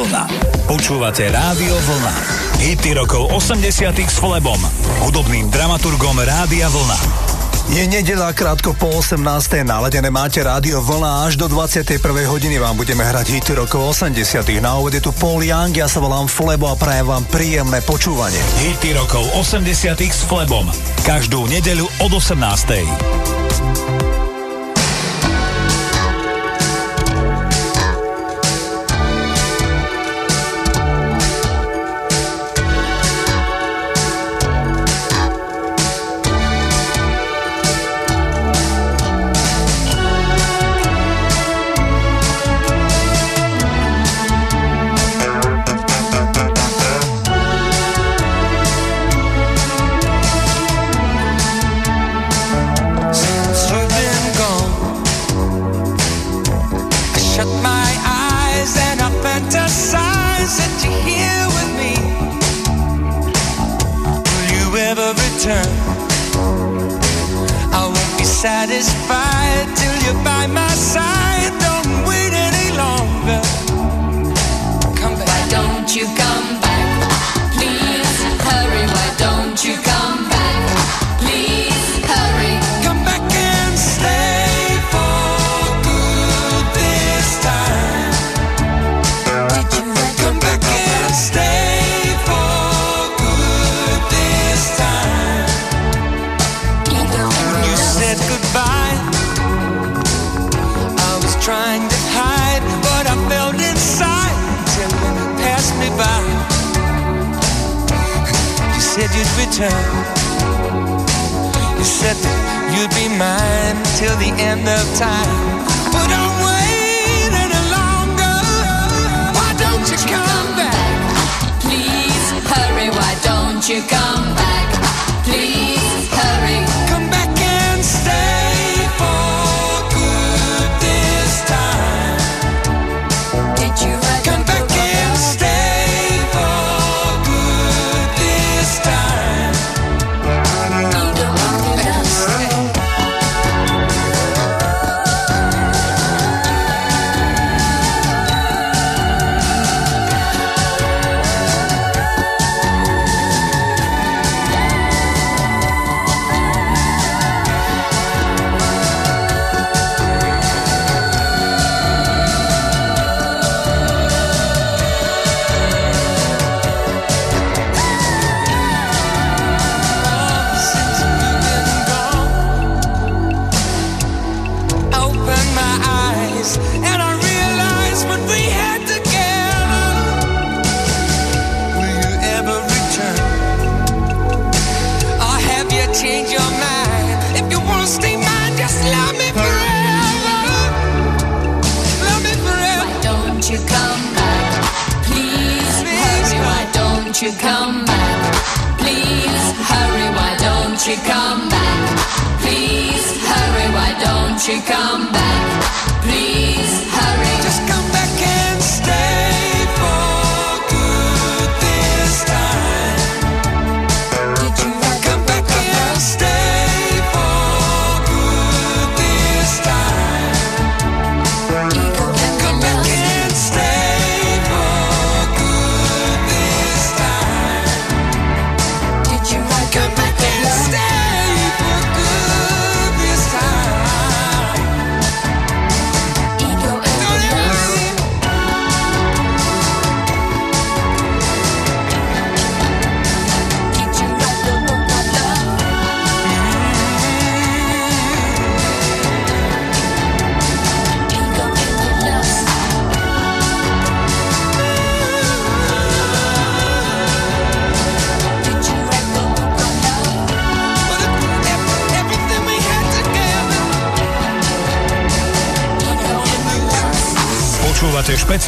Vlna. Počúvate Rádio Vlna. Hity rokov 80 s Flebom, hudobným dramaturgom Rádia Vlna. Je nedela krátko po 18. naladené máte rádio vlna až do 21. hodiny vám budeme hrať hity rokov 80. Na úvod je tu Paul Young, ja sa volám Flebo a prajem vám príjemné počúvanie. Hity rokov 80 s Flebom. Každú nedeľu od 18.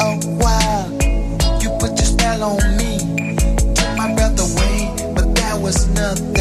a while. You put your spell on me, took my breath away, but that was nothing.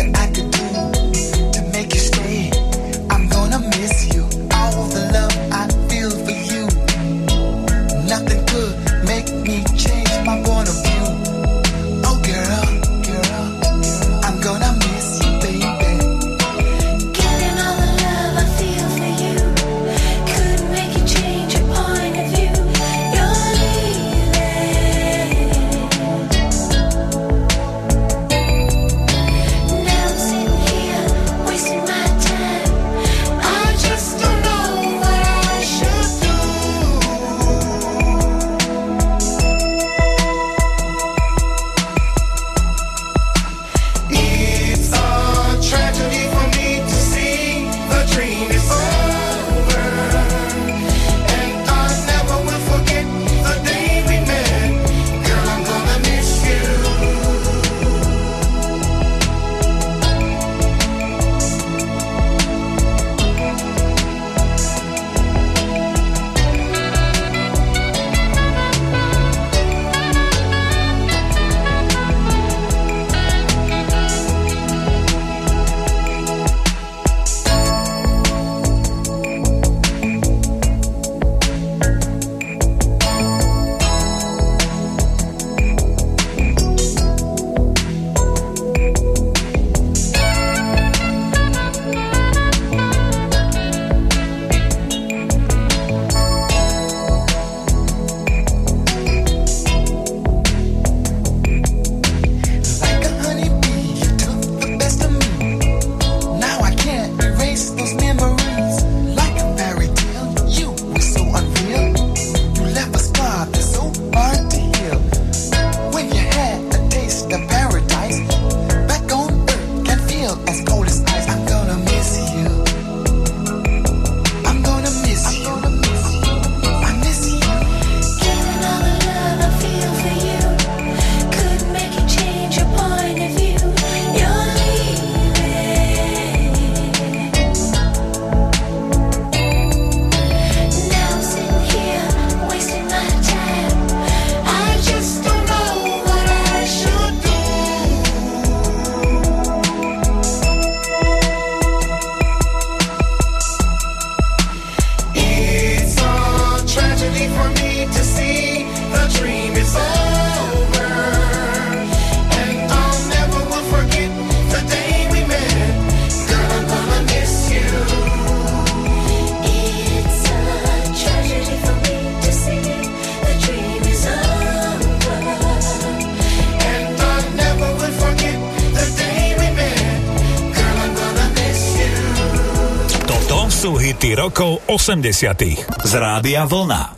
80. Z rádia Vlna.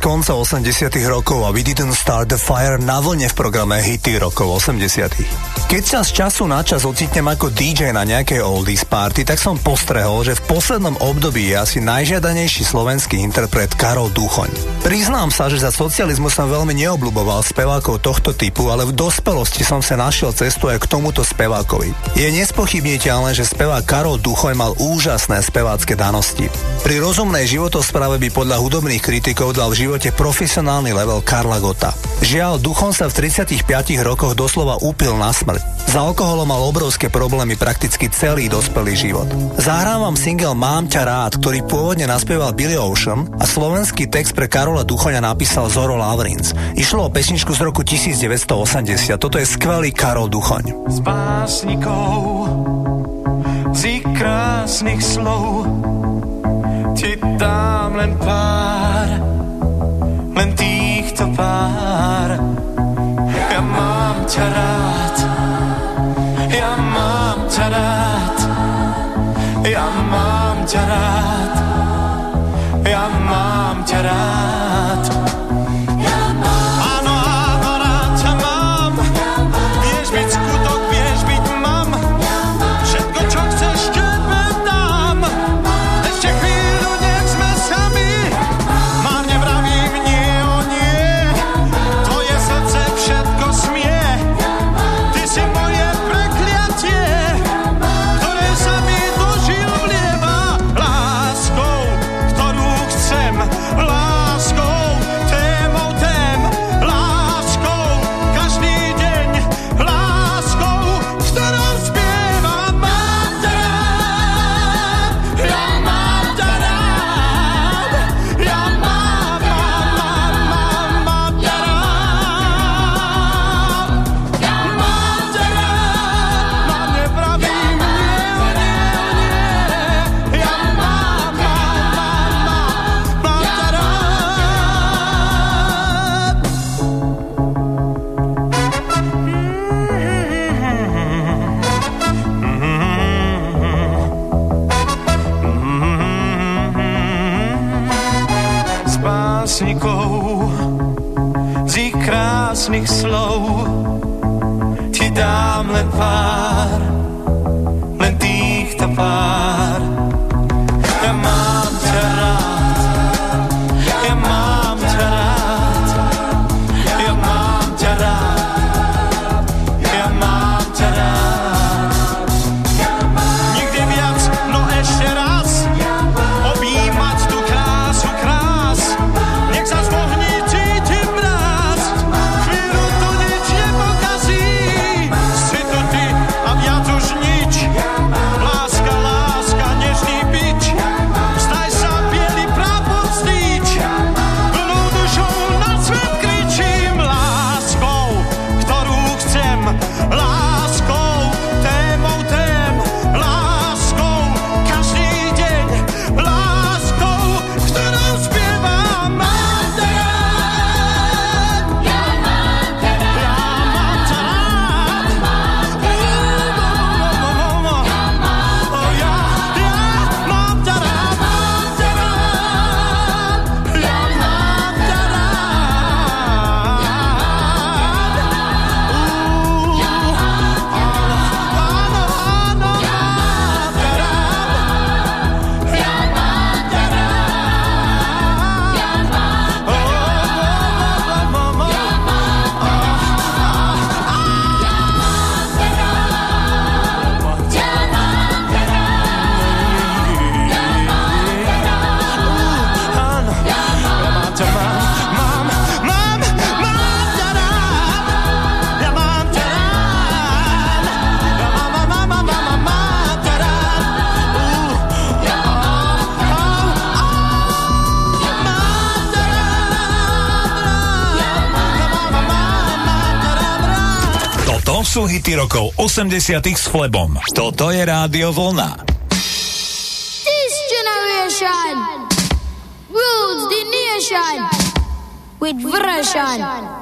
Konca 80 rokov a We Didn't Start the Fire na vlne v programe Hity rokov 80 keď sa z času na čas ocitnem ako DJ na nejakej oldies party, tak som postrehol, že v poslednom období je asi najžiadanejší slovenský interpret Karol Duchoň. Priznám sa, že za socializmu som veľmi neobľuboval spevákov tohto typu, ale v dospelosti som sa našiel cestu aj k tomuto spevákovi. Je nespochybniteľné, že spevák Karol Duchoň mal úžasné spevácké danosti. Pri rozumnej životospráve by podľa hudobných kritikov dal v živote profesionálny level Karla Gota. Žiaľ, Duchon sa v 35 rokoch doslova upil na smrť. Za alkoholom mal obrovské problémy prakticky celý dospelý život. Zahrávam single Mám ťa rád, ktorý pôvodne naspieval Billy Ocean a slovenský text pre Karola Duchoňa napísal Zoro Lavrins. Išlo o pesničku z roku 1980. Toto je skvelý Karol Duchoň. S básnikou z krásnych slov ti dám len pár, len týchto pár. Ja mám ťa rád, ja mám ťa rád, ja mám ťa rád, ja mám ťa rád. rokov 80 s Flebom. Toto je Rádio Vlna. This generation rules the nation with version.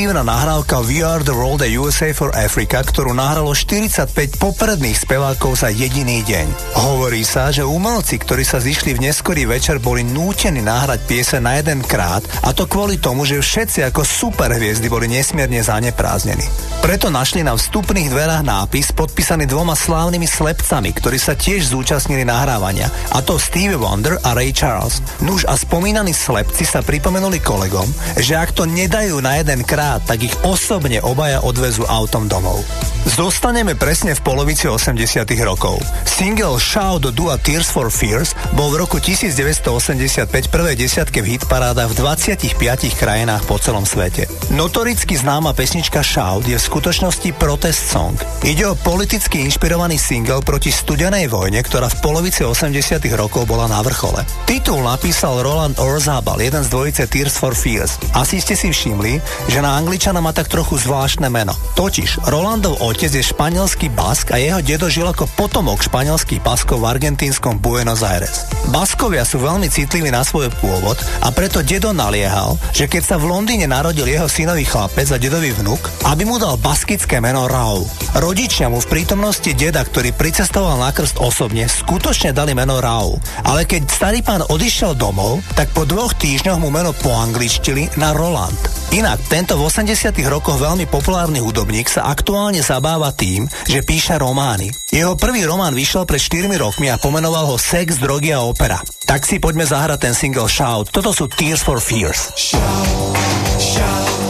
Charitatívna nahrávka We Are the World a USA for Africa, ktorú nahralo 45 popredných spevákov za jediný deň. Hovorí sa, že umelci, ktorí sa zišli v neskorý večer, boli nútení nahrať piese na jeden krát a to kvôli tomu, že všetci ako superhviezdy boli nesmierne zanepráznení. Preto našli na vstupných dverách nápis podpísaný dvoma slávnymi slepcami, ktorí sa tiež zúčastnili nahrávania, a to Stevie Wonder a Ray Charles. Nuž a spomínaní slepci sa pripomenuli kolegom, že ak to nedajú na jeden krát, tak ich osobne obaja odvezú autom domov. Zostaneme presne v polovici 80 rokov. Single Shout do Dua Tears for Fears bol v roku 1985 prvé desiatke v hitparádach v 25 krajinách po celom svete. Notoricky známa pesnička Shout je v skutočnosti protest song. Ide o politicky inšpirovaný single proti studenej vojne, ktorá v polovici 80 rokov bola na vrchole. Titul napísal Roland Orzabal, jeden z dvojice Tears for Fears. Asi ste si všimli, že na angličana má tak trochu zvláštne meno. Totiž Rolandov otec je španielský bask a jeho dedo žil ako potomok španielských baskov v argentínskom Buenos Aires. Baskovia sú veľmi citliví na svoj pôvod a preto dedo naliehal, že keď sa v Londýne narodil jeho synový chlapec a dedový vnuk, aby mu dal baskické meno Raul. Rodičia mu v prítomnosti deda, ktorý pricestoval na krst osobne, skutočne dali meno Raul. Ale keď starý pán odišiel domov, tak po dvoch týždňoch mu meno poangličtili na Roland. Inak, tento 80 rokoch veľmi populárny hudobník sa aktuálne zabáva tým, že píše romány. Jeho prvý román vyšiel pred 4 rokmi a pomenoval ho Sex, drogy a opera. Tak si poďme zahrať ten single Shout. Toto sú Tears for Fears. These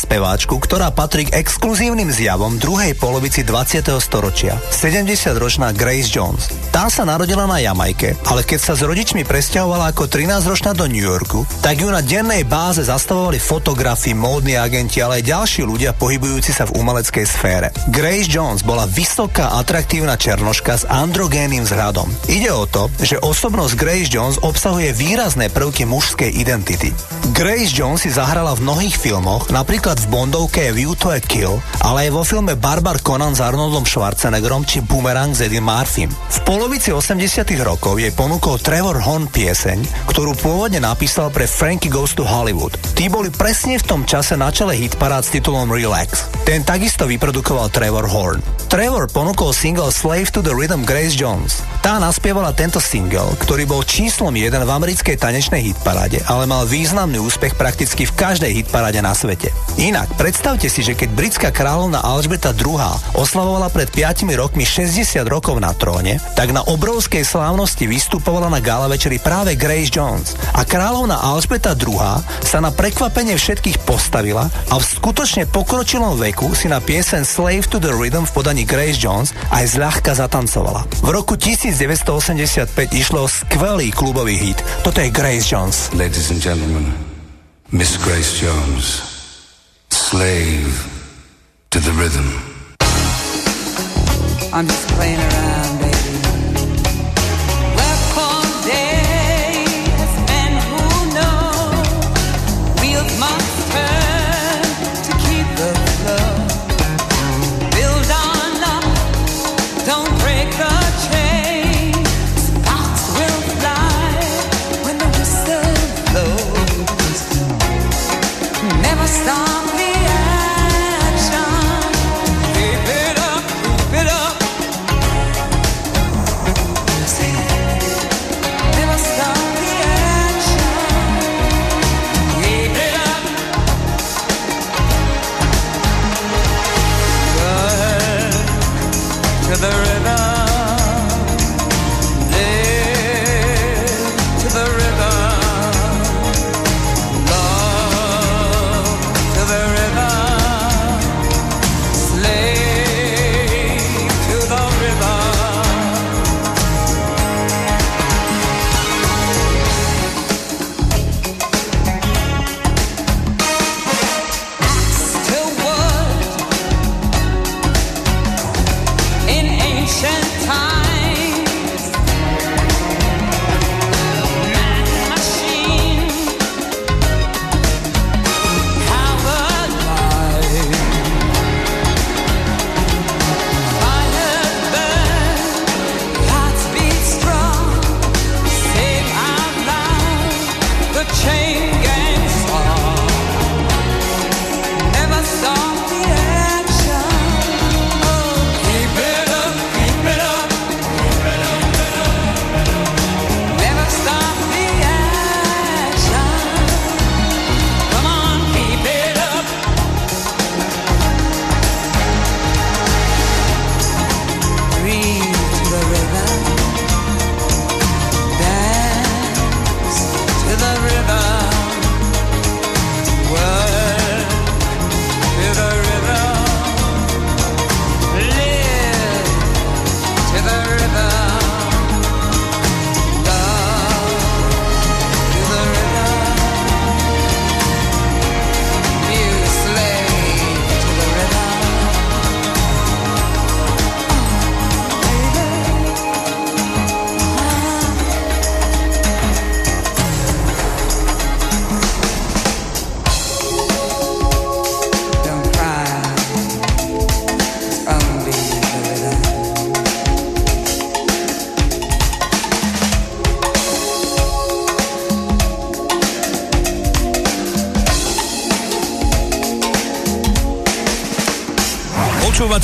Speváčku, ktorá patrí k exkluzívnym zjavom druhej polovici 20. storočia. 70-ročná Grace Jones. Tá sa narodila na Jamajke, ale keď sa s rodičmi presťahovala ako 13-ročná do New Yorku, tak ju na dennej báze zastavovali fotografi, módni agenti, ale aj ďalší ľudia pohybujúci sa v umeleckej sfére. Grace Jones bola vysoká, atraktívna černoška s androgénnym vzhľadom. Ide o to, že osobnosť Grace Jones obsahuje výrazné prvky mužskej identity. Grace Jones si zahrala v mnohých filmoch, napríklad v Bondovke View to a Kill, ale aj vo filme Barbar Conan s Arnoldom Schwarzeneggerom či Boomerang s Eddie Murphym. V polovici 80 rokov jej ponúkol Trevor Horn pieseň, ktorú pôvodne napísal pre Frankie Goes to Hollywood. Tí boli presne v tom čase na čele hitparád s titulom Relax. Ten takisto vyprodukoval Trevor Horn. Trevor ponúkol single Slave to the Rhythm Grace Jones. Tá naspievala tento single, ktorý bol číslom 1 v americkej tanečnej hitparáde, ale mal významný úspech prakticky v každej hitparáde na svete. Inak, predstavte si, že keď britská kráľovna Alžbeta II oslavovala pred 5 rokmi 60 rokov na tróne, tak na obrovskej slávnosti vystupovala na gala večeri práve Grace Jones. A kráľovna Alžbeta II sa na prekvapenie všetkých postavila a v skutočne pokročilom veku si na piesen Slave to the Rhythm v podaní Grace Jones aj zľahka zatancovala. V roku 1985 išlo skvelý klubový hit. Toto je Grace Jones. Ladies and gentlemen, Miss Grace Jones, slave to the rhythm. I'm just playing around,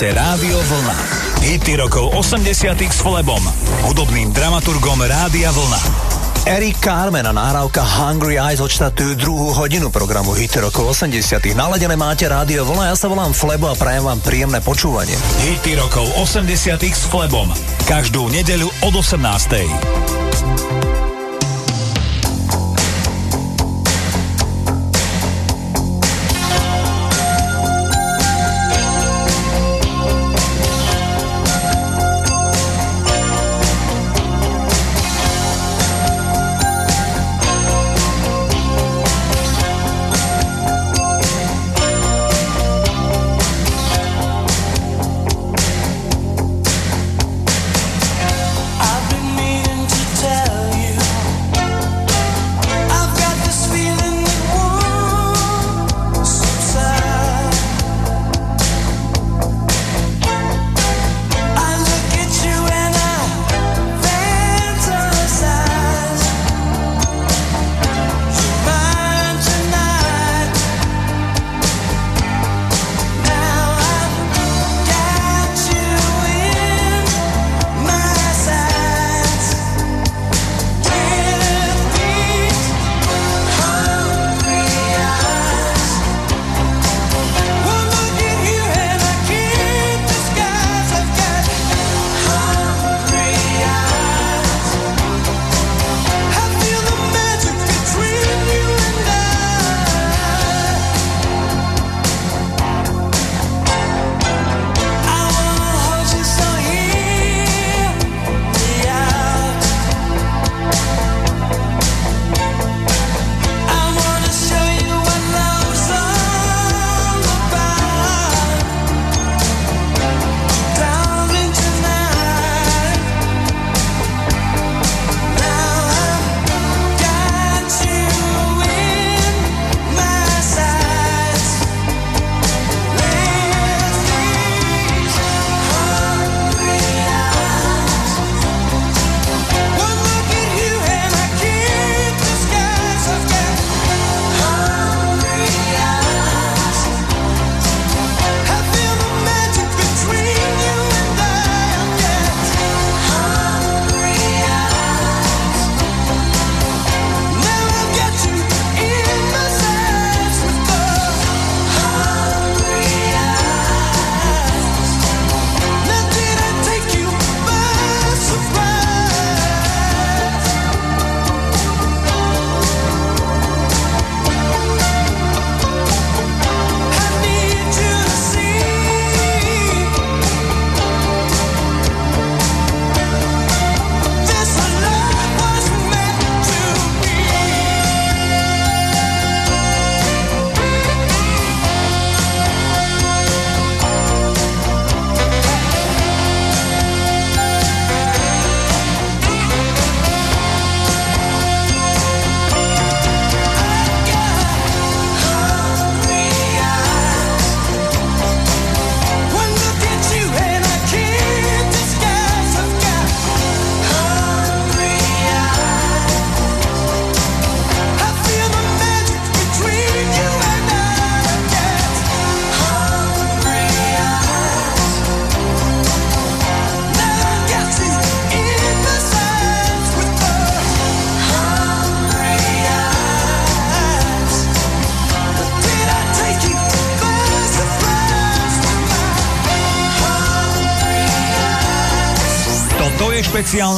počúvate Rádio Vlna. Hity rokov 80 s Flebom, hudobným dramaturgom Rádia Vlna. Eric Carmen a nahrávka Hungry Eyes odštartujú druhú hodinu programu Hit rokov 80 Naladené máte Rádio Vlna, ja sa volám Flebo a prajem vám príjemné počúvanie. Hity rokov 80 s Flebom. Každú nedeľu od 18.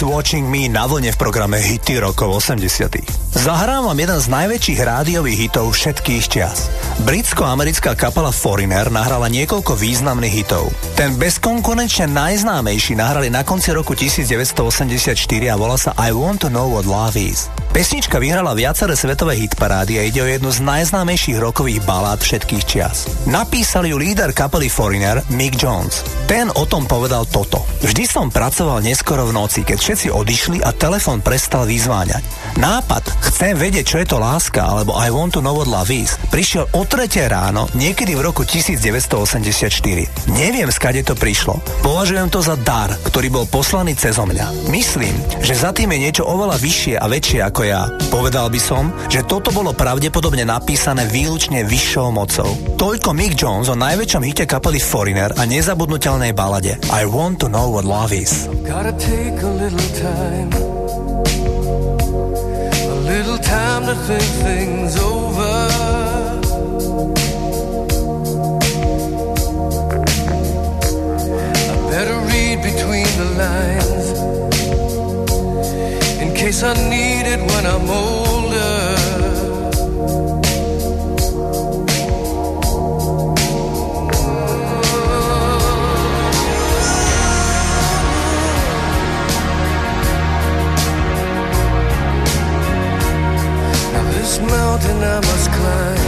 Somebody's Watching Me na vlne v programe Hity rokov 80 Zahrám vám jeden z najväčších rádiových hitov všetkých čias. Britsko-americká kapela Foreigner nahrala niekoľko významných hitov. Ten bezkonkurenčne najznámejší nahrali na konci roku 1984 a volá sa I Want to Know What Love Is. Pesnička vyhrala viaceré svetové hitparády a ide o jednu z najznámejších rokových balád všetkých čias. Napísal ju líder kapely Foreigner Mick Jones. Ten o tom povedal toto. Vždy som pracoval neskoro v noci, keď všetci odišli a telefon prestal vyzváňať. Nápad Chcem vedieť, čo je to láska, alebo I want to know what love is, prišiel o tretie ráno, niekedy v roku 1984. Neviem, skade to prišlo. Považujem to za dar, ktorý bol poslaný cez mňa. Myslím, že za tým je niečo oveľa vyššie a väčšie ako ja. Povedal by som, že toto bolo pravdepodobne napísané výlučne vyššou mocou. Toľko Mick Jones o najväčšom hite kapely Foreigner a nezabudnutelnej balade I want to know what love is. Gotta take a little time. A little time to think things over. I better read between the lines. In case I need it when I'm old. I must climb.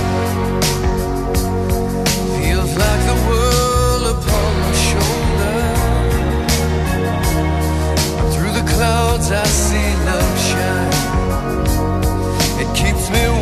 Feels like the world upon my. Through the clouds I see love shine. It keeps me.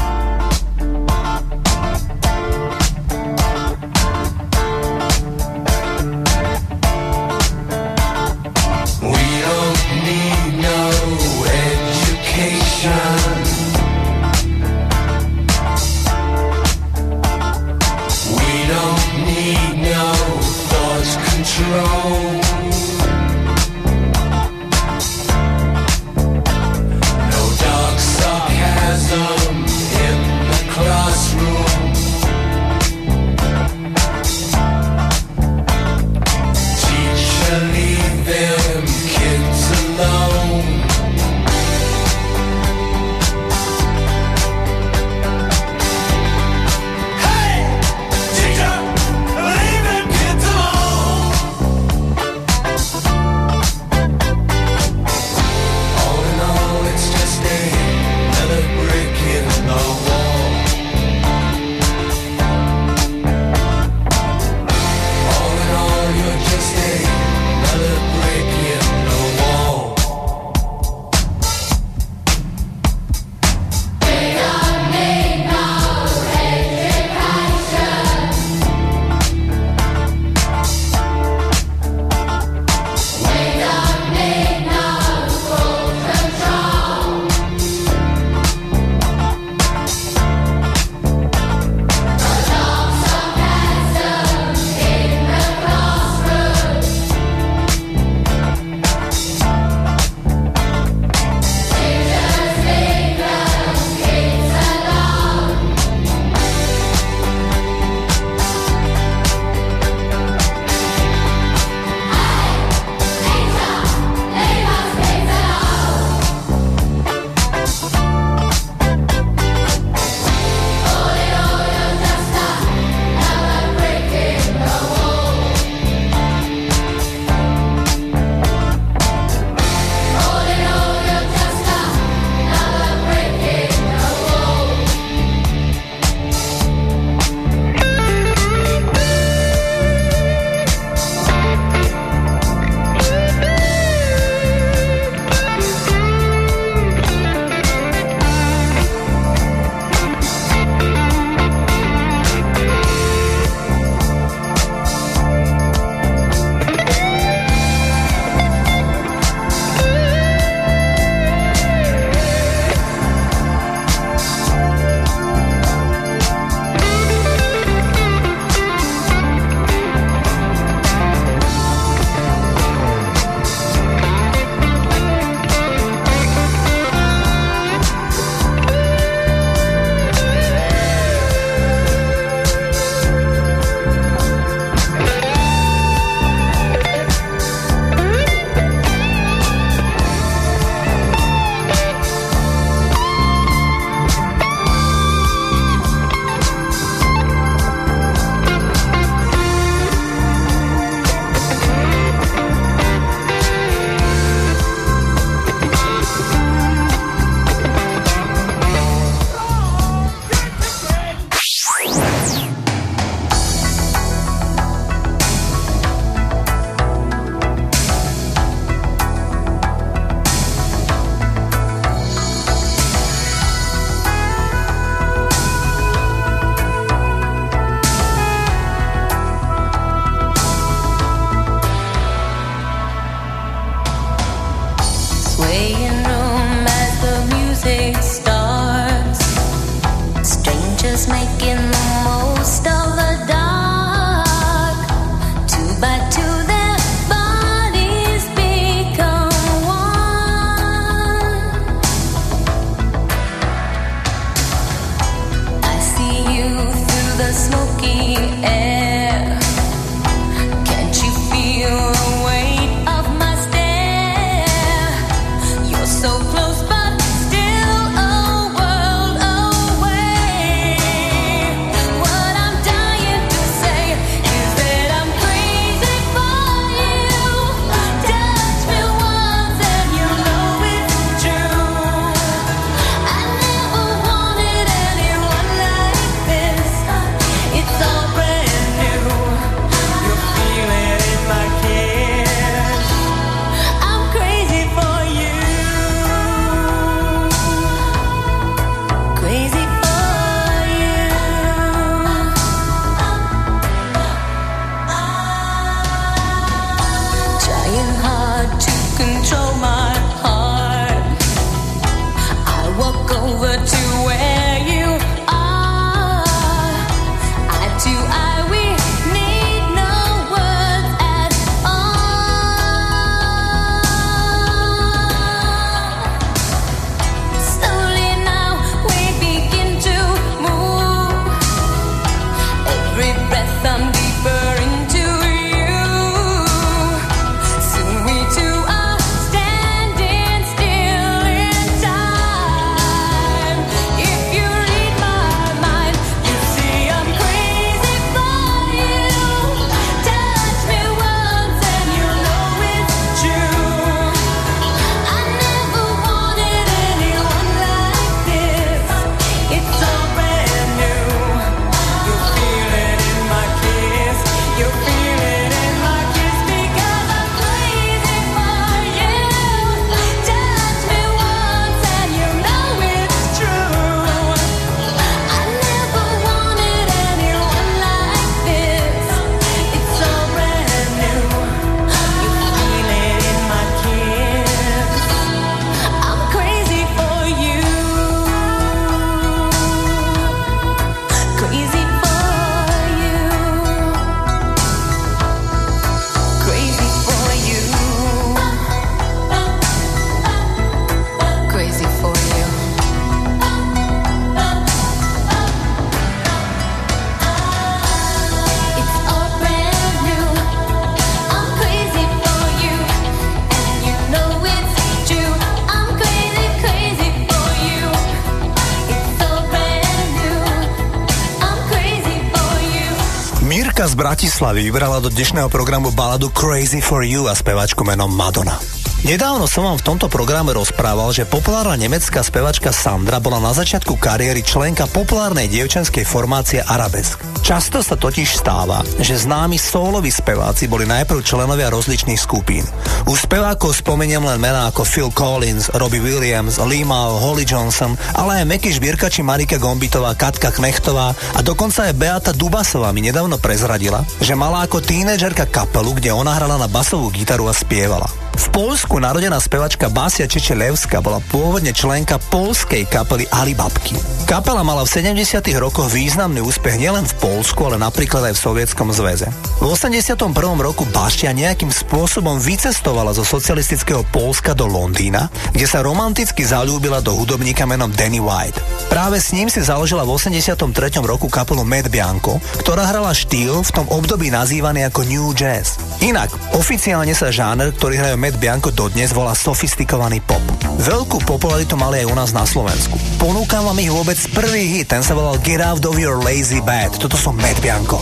Bratislavy vybrala do dnešného programu baladu Crazy for You a spevačku menom Madonna. Nedávno som vám v tomto programe rozprával, že populárna nemecká spevačka Sandra bola na začiatku kariéry členka populárnej dievčenskej formácie Arabesk. Často sa totiž stáva, že známi soloví speváci boli najprv členovia rozličných skupín. U spevákov spomeniem len mená ako Phil Collins, Robbie Williams, Lima, Holly Johnson, ale aj Meky Žbírka či Marika Gombitová, Katka Knechtová a dokonca aj Beata Dubasová mi nedávno prezradila, že mala ako tínedžerka kapelu, kde ona hrala na basovú gitaru a spievala. V Polsku narodená spevačka Basia Čečelevska bola pôvodne členka polskej kapely Alibabky. Kapela mala v 70. rokoch významný úspech nielen v Polsku, ale napríklad aj v Sovietskom zväze. V 81. roku Bašia nejakým spôsobom vycestovala zo socialistického Polska do Londýna, kde sa romanticky zalúbila do hudobníka menom Danny White. Práve s ním si založila v 83. roku kapelu Mad Bianco, ktorá hrala štýl v tom období nazývaný ako New Jazz. Inak, oficiálne sa žáner, ktorý hrajú Mad Bianco dodnes, volá sofistikovaný pop. Veľkú popularitu mali aj u nás na Slovensku. Ponúkam vám ich vôbec prvý hit, ten sa volal Get Out of Your Lazy Bed. Toto som Mad Bianco.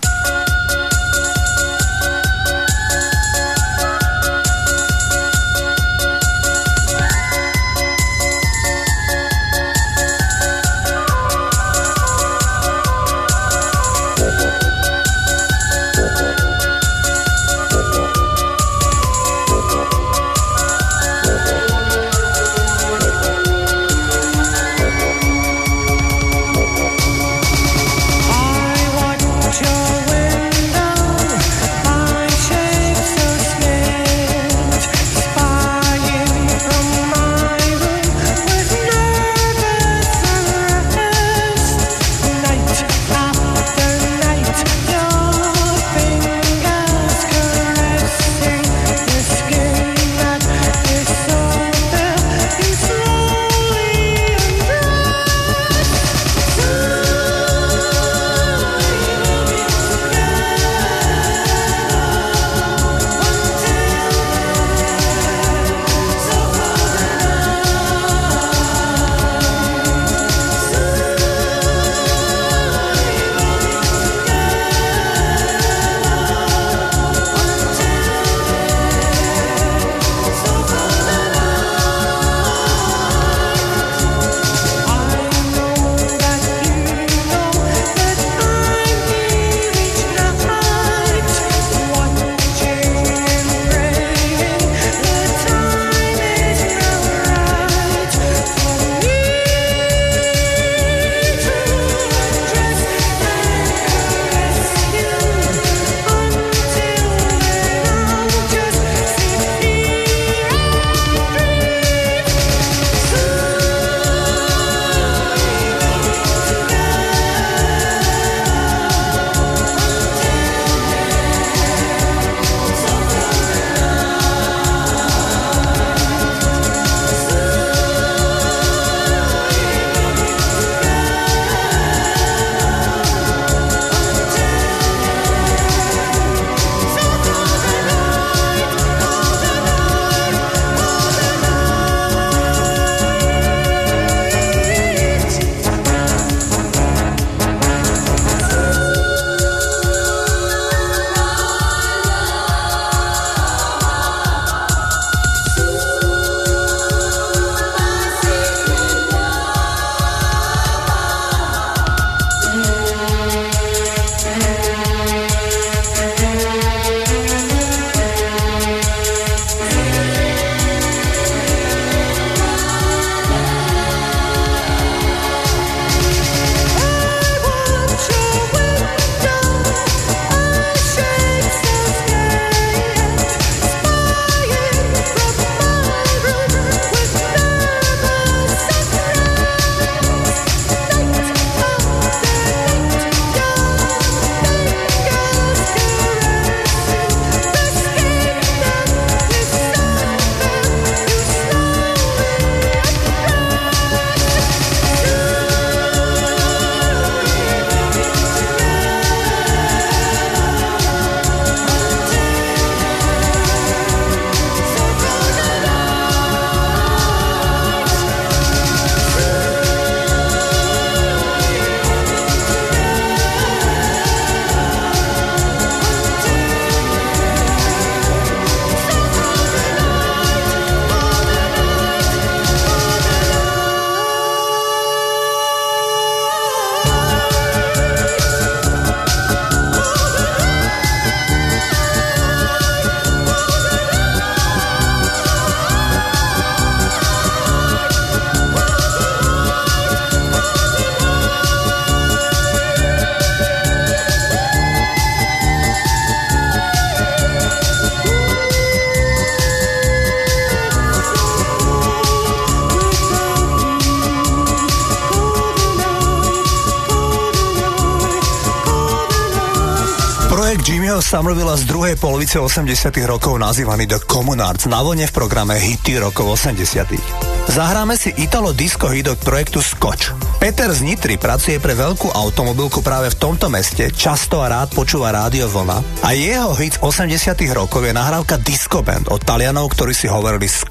Jimmyho Somervilla z druhej polovice 80 rokov nazývaný The Communards na vlne v programe Hity rokov 80 Zahráme si Italo Disco hit od projektu Scotch. Peter z Nitry pracuje pre veľkú automobilku práve v tomto meste, často a rád počúva rádio Vlna a jeho hit z 80 rokov je nahrávka Disco Band od Talianov, ktorí si hovorili Scotch.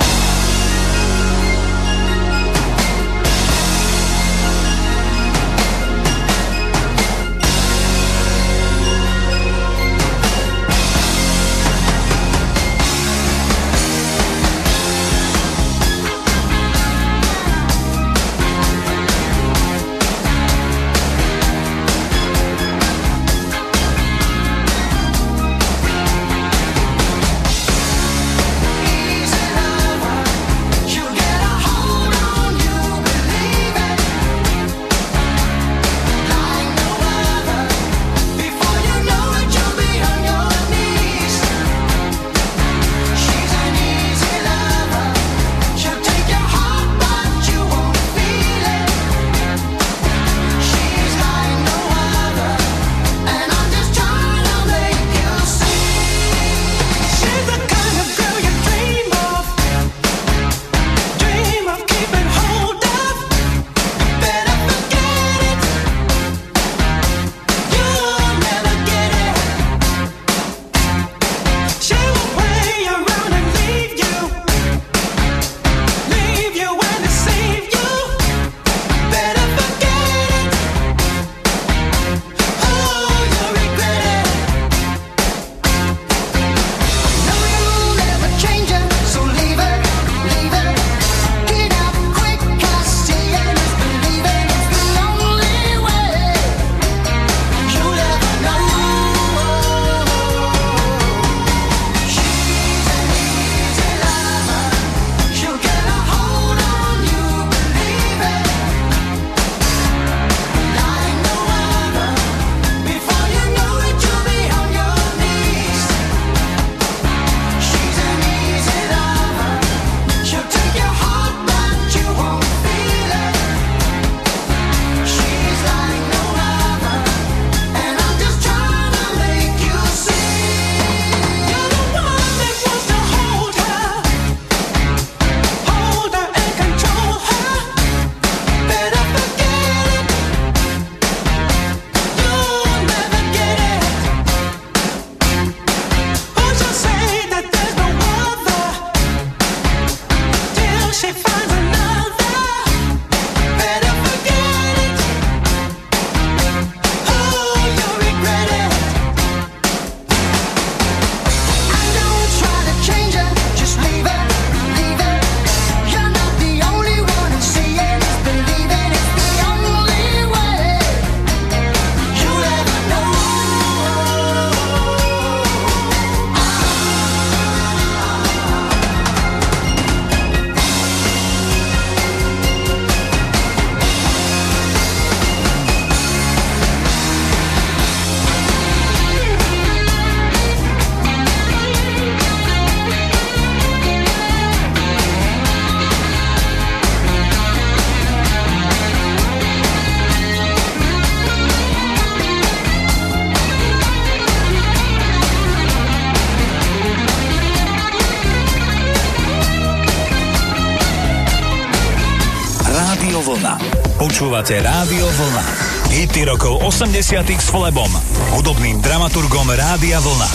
Počúvate Rádio Vlna. Hity rokov 80 s Flebom, hudobným dramaturgom Rádia Vlna.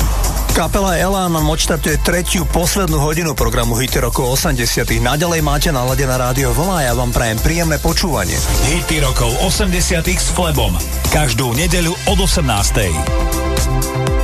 Kapela Elan nám odštartuje tretiu poslednú hodinu programu Hity rokov 80 Naďalej máte naladené rádio Vlna a ja vám prajem príjemné počúvanie. Hity rokov 80 s Flebom. Každú nedeľu od 18.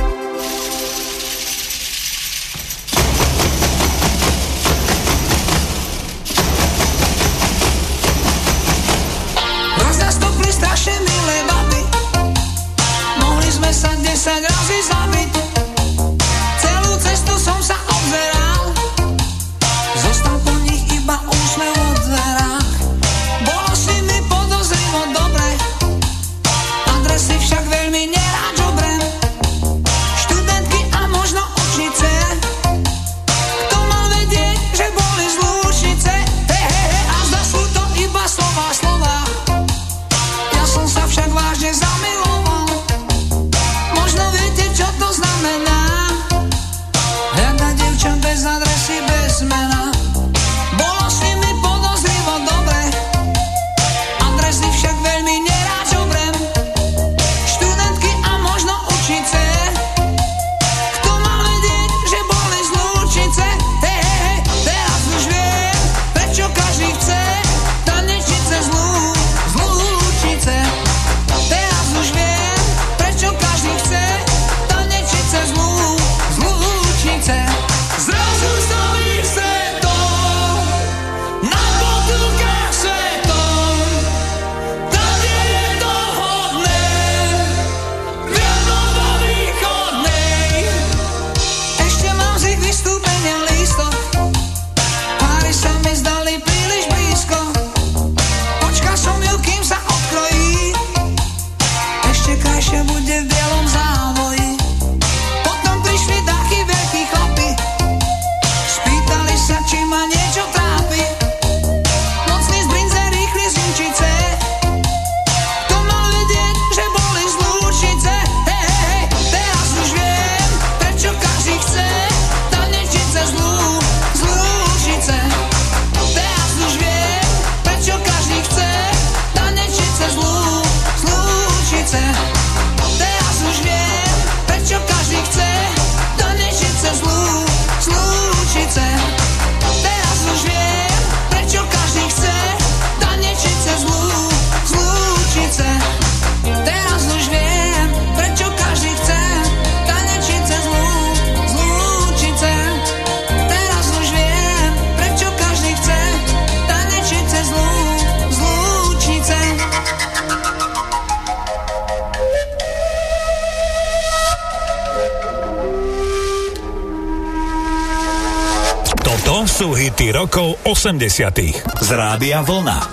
80 z Rádia Vlna.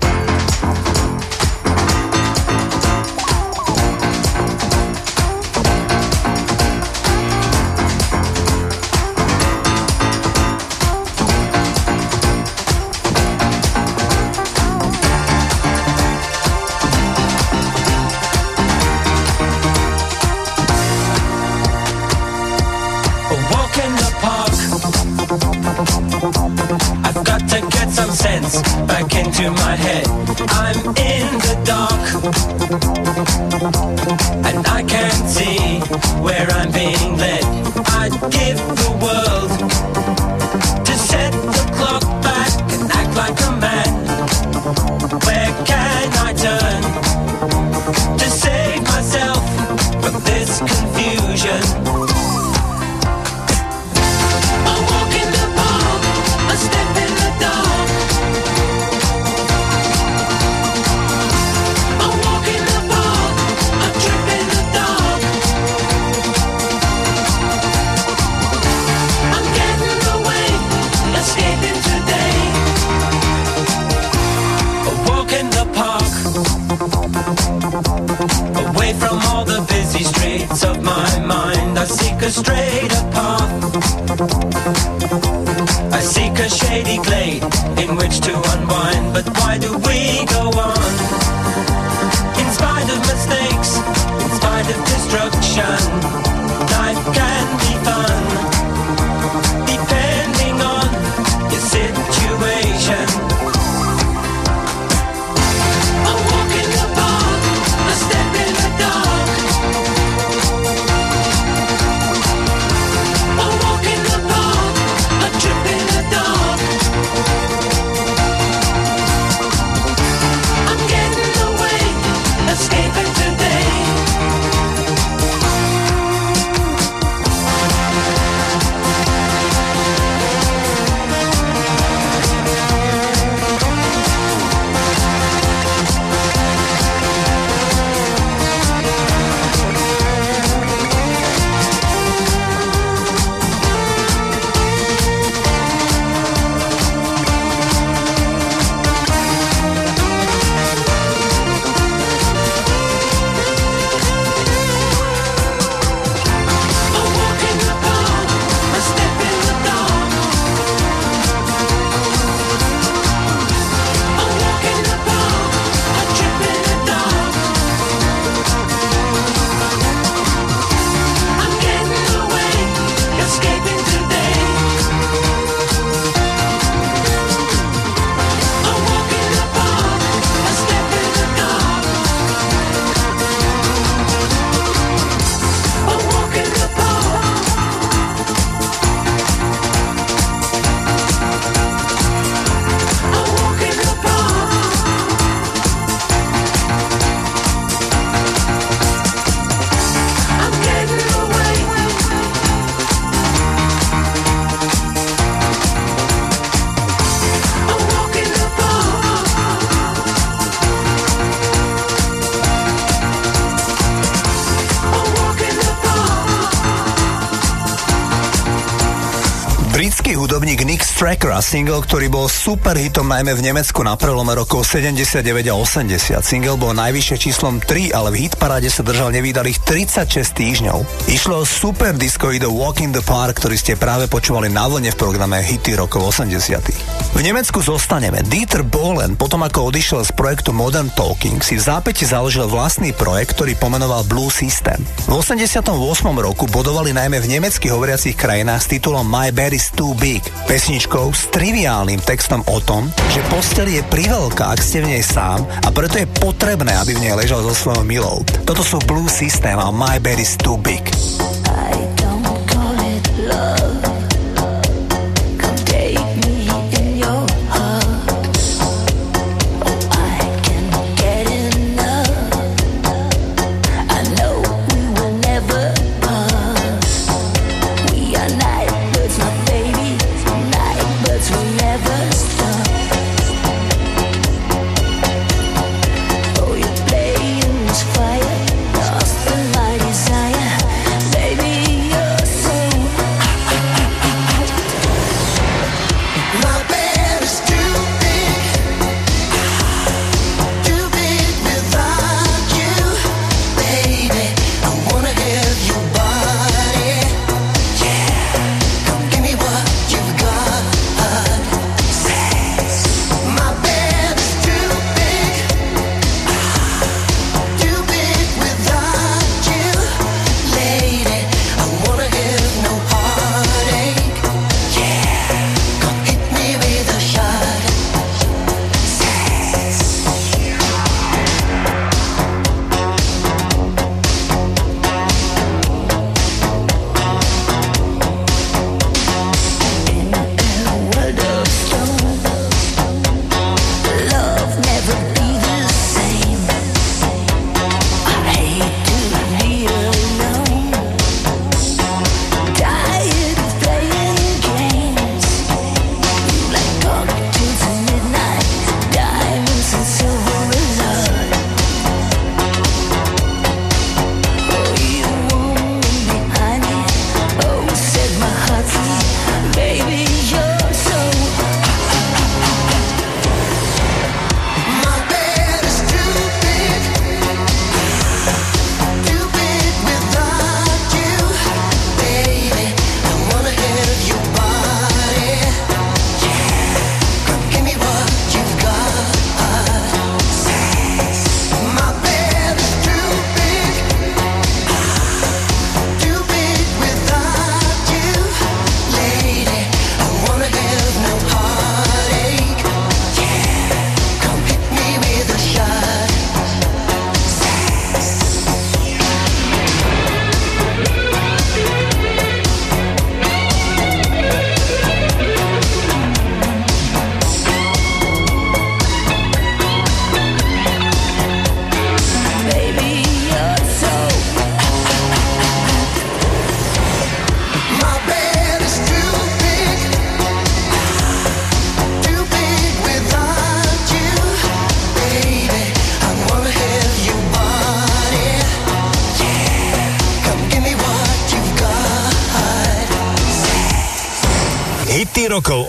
Single, ktorý bol super hitom najmä v Nemecku na prelome rokov 79 a 80. Single bol najvyššie číslom 3, ale v hitparáde sa držal nevýdalých 36 týždňov. Išlo o super disco The Walk in the Park, ktorý ste práve počúvali na vlne v programe Hity rokov 80. V Nemecku zostaneme. Dieter Bohlen, potom ako odišiel z projektu Modern Talking, si v zápäti založil vlastný projekt, ktorý pomenoval Blue System. V 88. roku bodovali najmä v nemecky hovoriacich krajinách s titulom My Bed is Too Big, pesničkou s triviálnym textom o tom, že posteľ je priveľká, ak ste v nej sám a preto je potrebné, aby v nej ležal so svojou milou. Toto sú Blue System a My Bed is Too Big. Fire,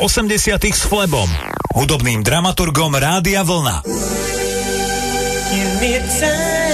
80 s Flebom, hudobným dramaturgom Rádia Vlna. Give me time.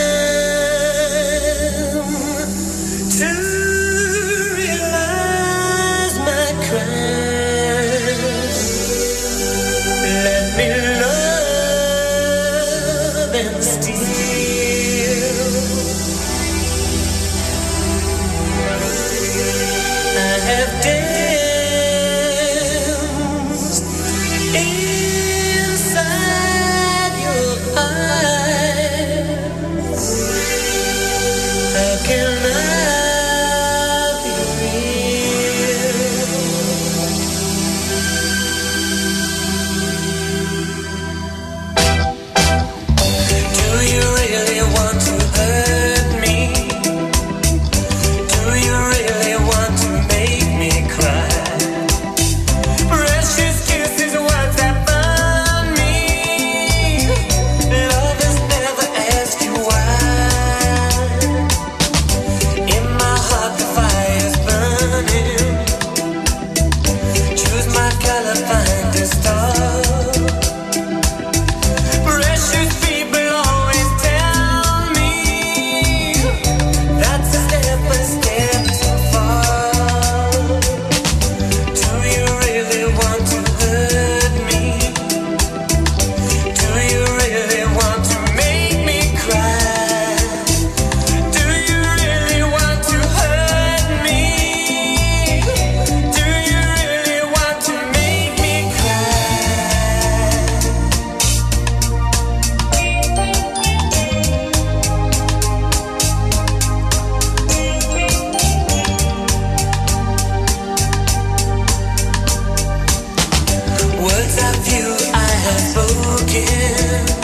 again.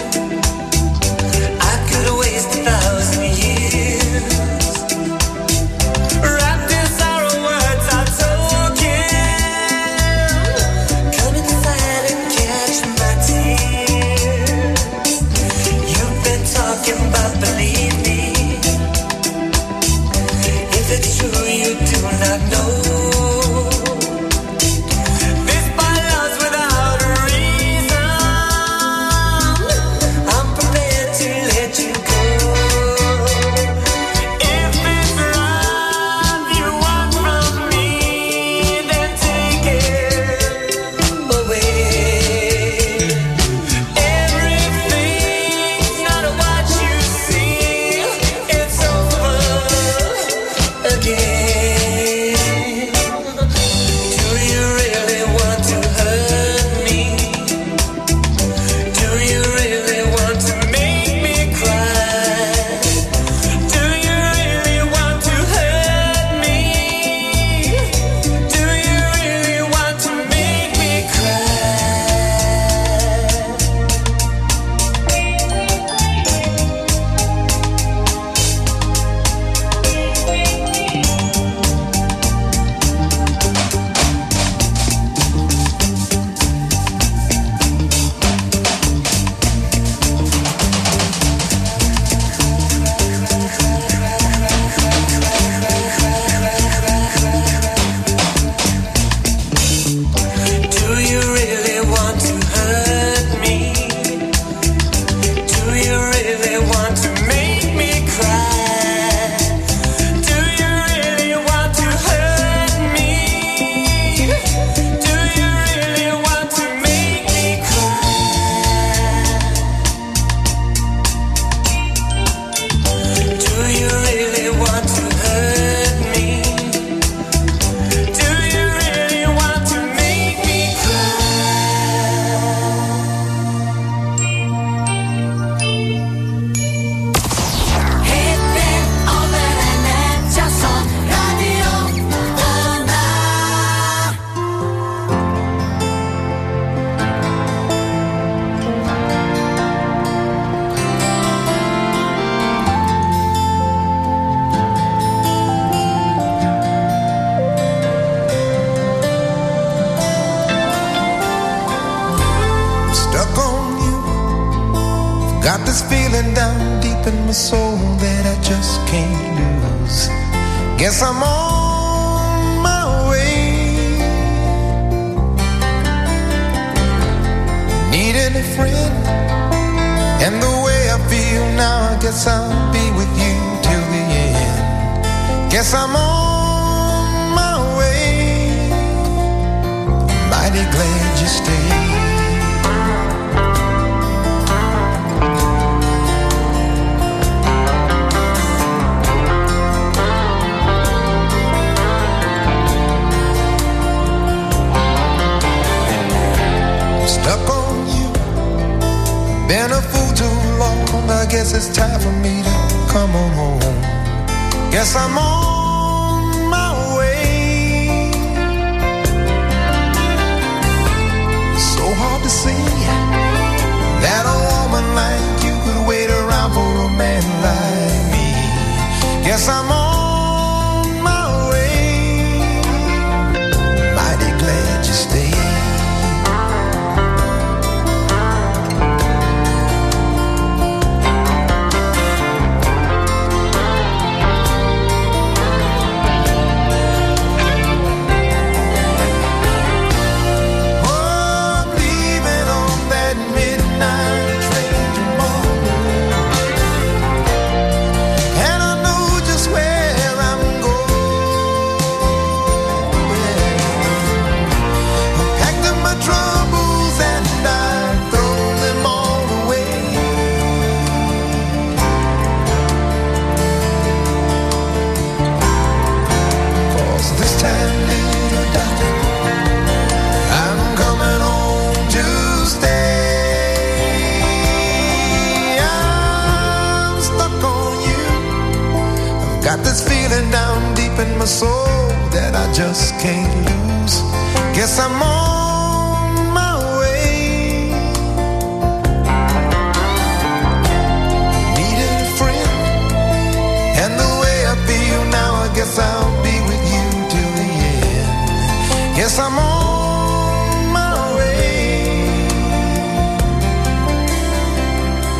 guess I'm on my way.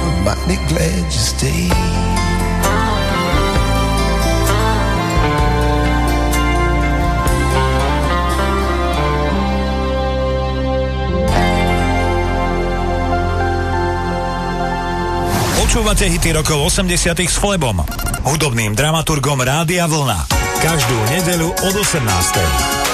I'm mighty glad you stayed. Počúvate hity rokov 80 s Flebom, hudobným dramaturgom Rádia Vlna. Každú nedeľu od 18.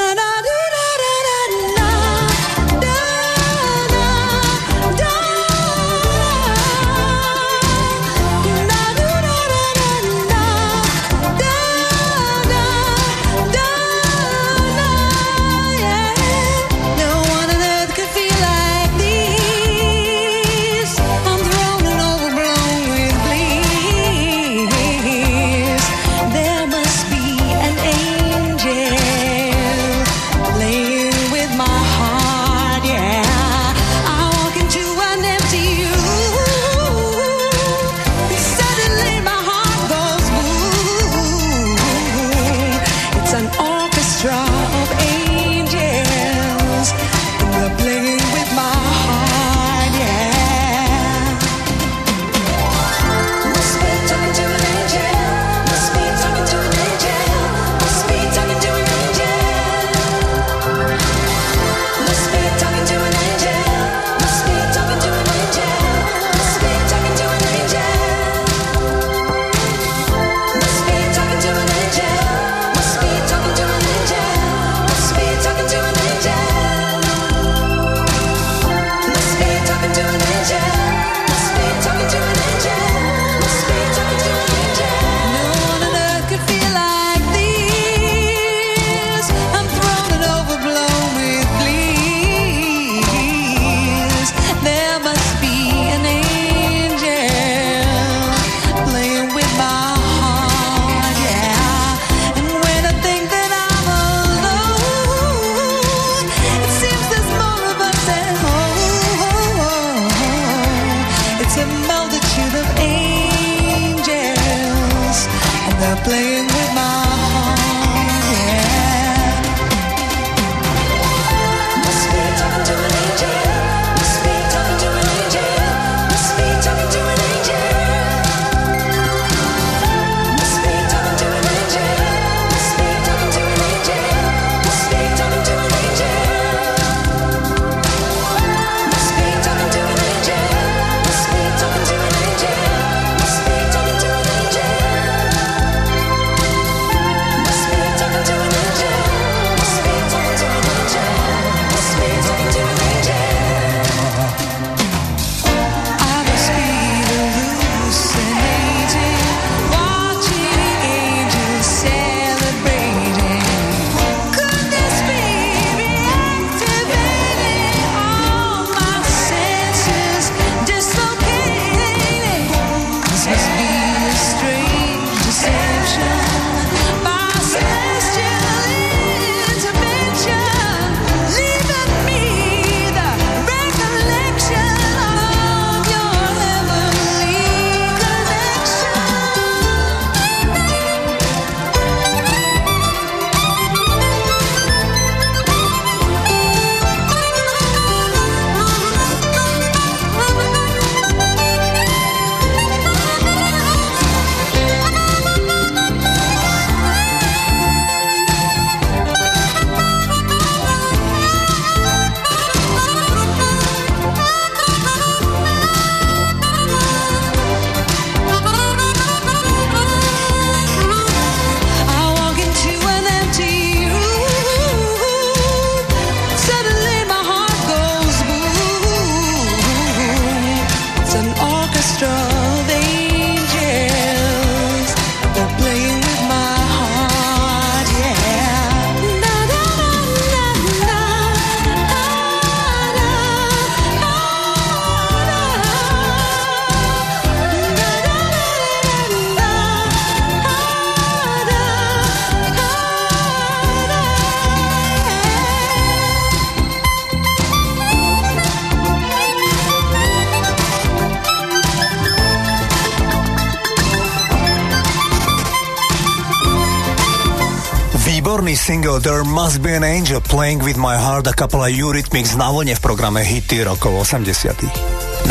Single There Must Be an Angel Playing With My Heart a kapela Eurythmics na vlne v programe Hity rokov 80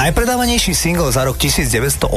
Najpredávanejší single za rok 1980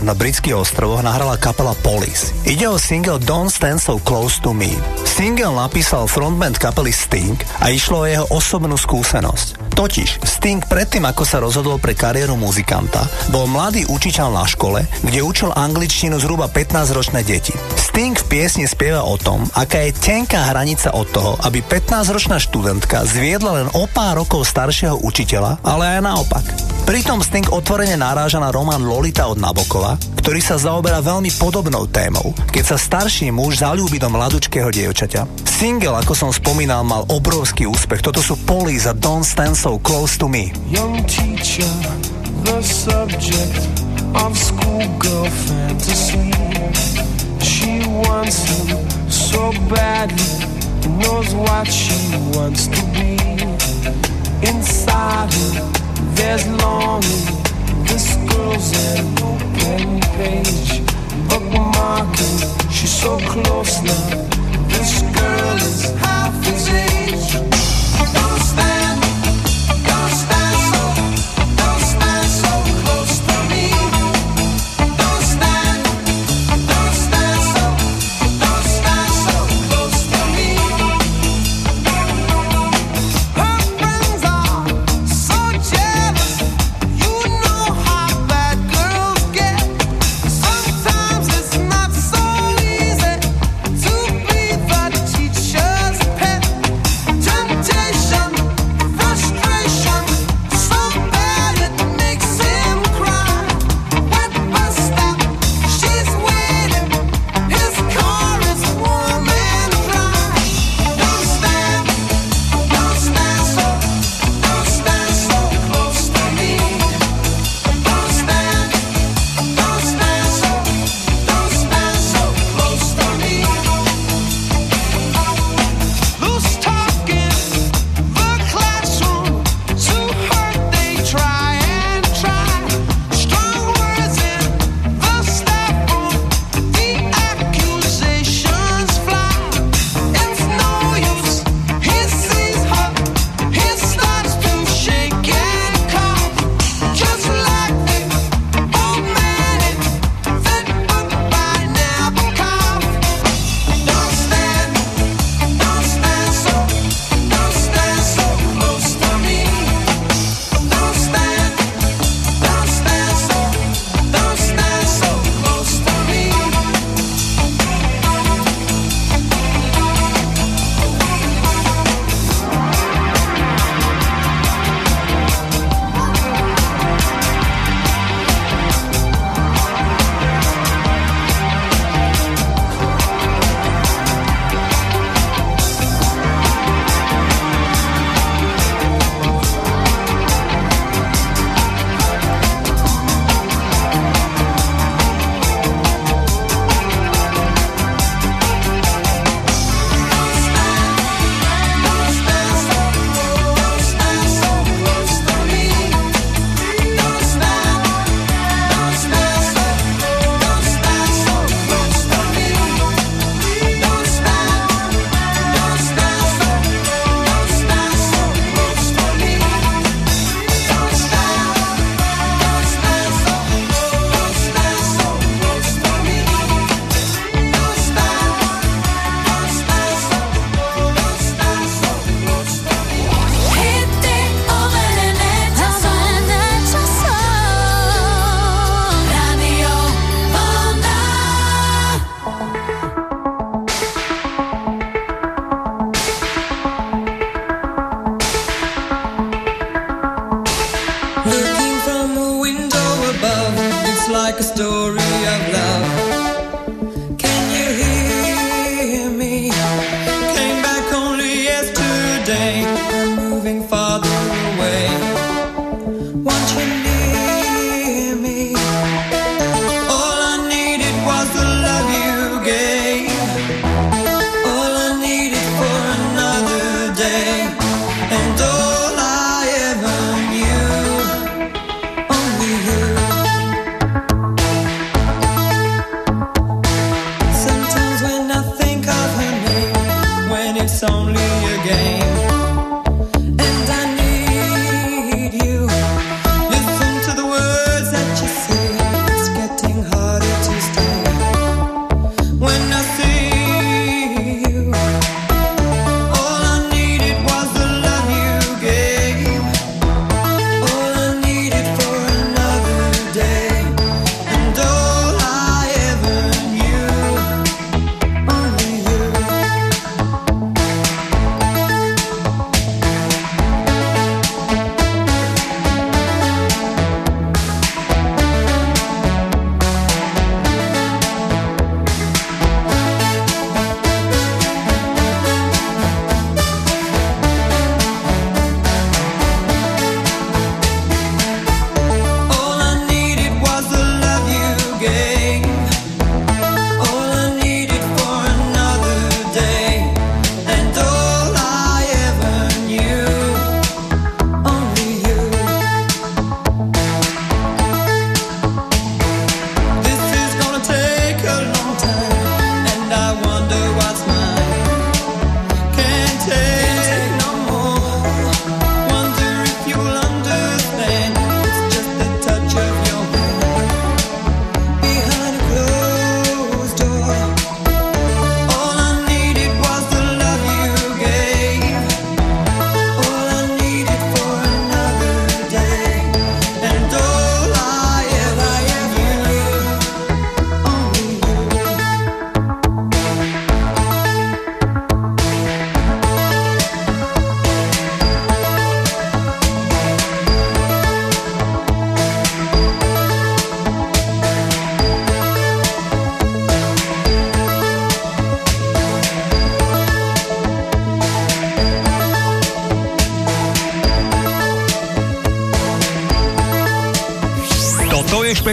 na britských ostrovoch nahrala kapela Police. Ide o single Don't Stand So Close To Me. Single napísal frontman kapely Sting a išlo o jeho osobnú skúsenosť. Totiž Sting predtým, ako sa rozhodol pre kariéru muzikanta, bol mladý učiteľ na škole, kde učil angličtinu zhruba 15-ročné deti. Sting v piesni spieva o tom, aká je tenká hranica od toho, aby 15-ročná študentka zviedla len o pár rokov staršieho učiteľa, ale aj naopak. Pritom Sting otvorene naráža na román Lolita od Nabokova, ktorý sa zaoberá veľmi podobnou témou, keď sa starší muž zalúbi do mladučkého dievčaťa. Single, ako som spomínal, mal obrovský úspech. Toto sú Police a Don't Stand So Close To Me. Young teacher, the subject of schoolgirl fantasy. She wants him so badly, knows what she wants to be. Inside her, there's longing. This girl's an open page, bookmarking. She's so close now. This girl is half his age. Don't stand,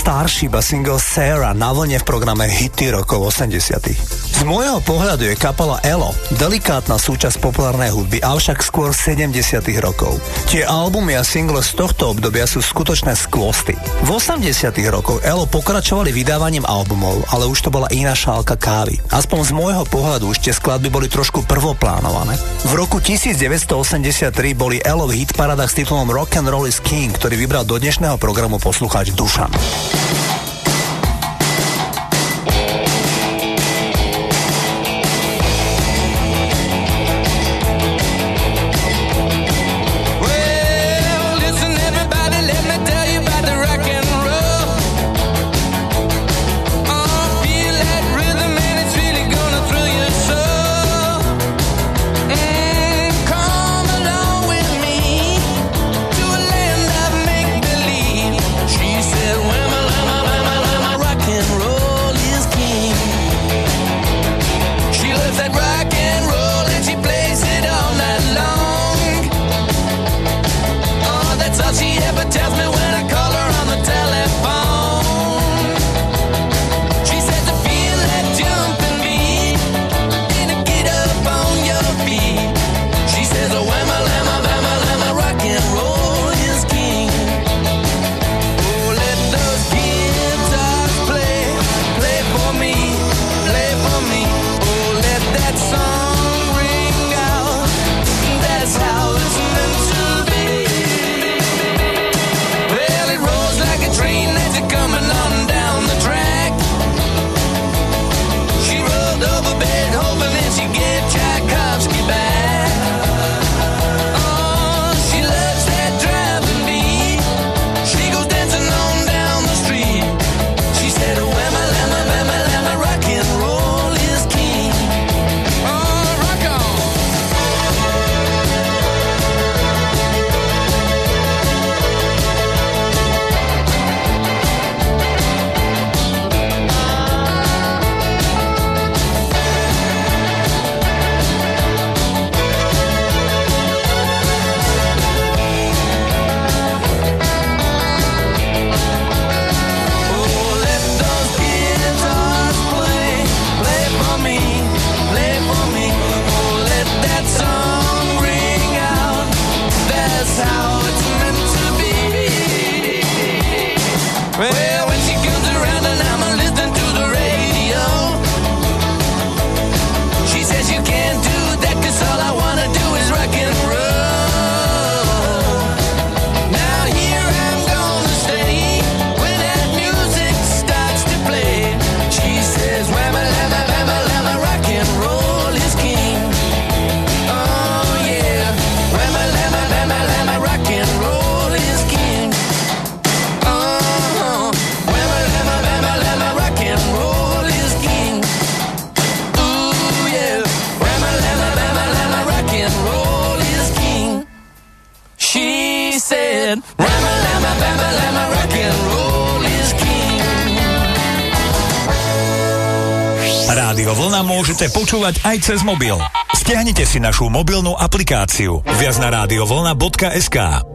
Starship a single Sarah na vlne v programe Hity rokov 80. Z môjho pohľadu je kapela Elo delikátna súčasť populárnej hudby, avšak skôr 70 rokov. Tie albumy a single z tohto obdobia sú skutočné skvosty. V 80 rokoch Elo pokračovali vydávaním albumov, ale už to bola iná šálka kávy. Aspoň z môjho pohľadu už tie skladby boli trošku prvoplánované. V roku 1983 boli Elo v hitparadách s titulom Rock and Roll is King, ktorý vybral do dnešného programu poslucháč Dušan. počúvať aj cez mobil. Stiahnite si našu mobilnú aplikáciu viac na rádiovolna.sk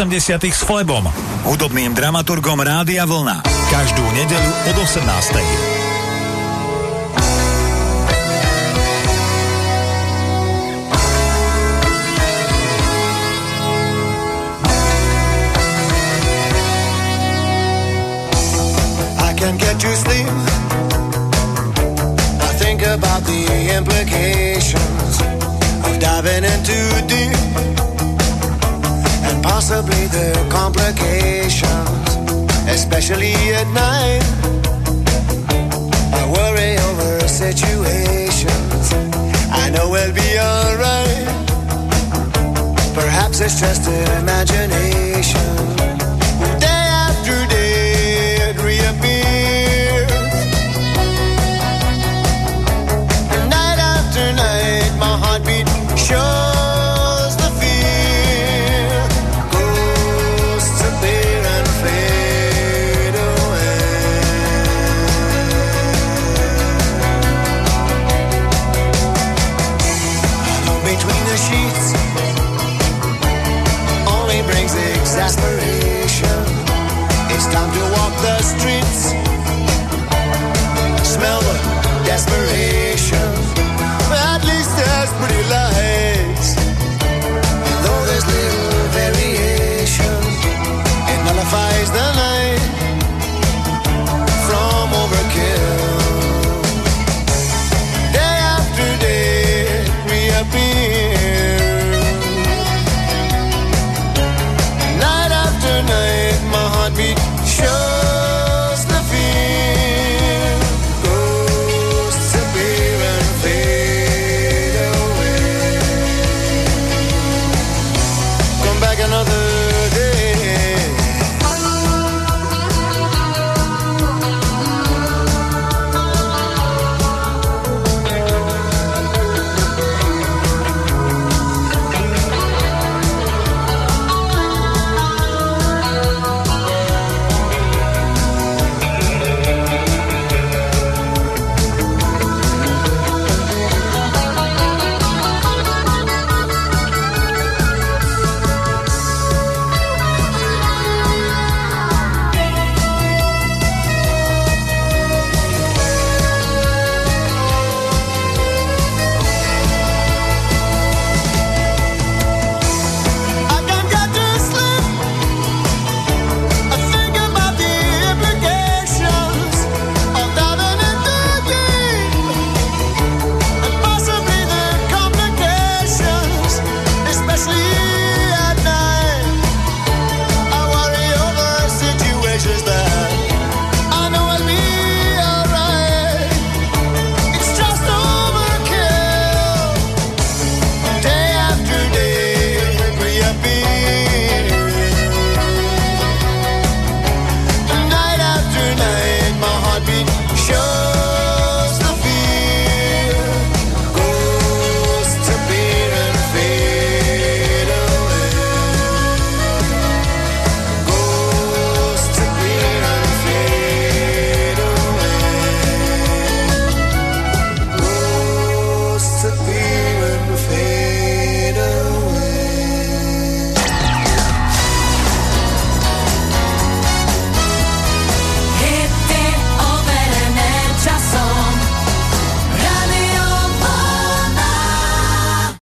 80 s Flebom, hudobným dramaturgom Rádia Vlna. Každú nedeľu od 18. can't get to sleep. I think about the implications. Possibly the complications, especially at night. I worry over situations. I know we'll be alright. Perhaps it's just an imagination.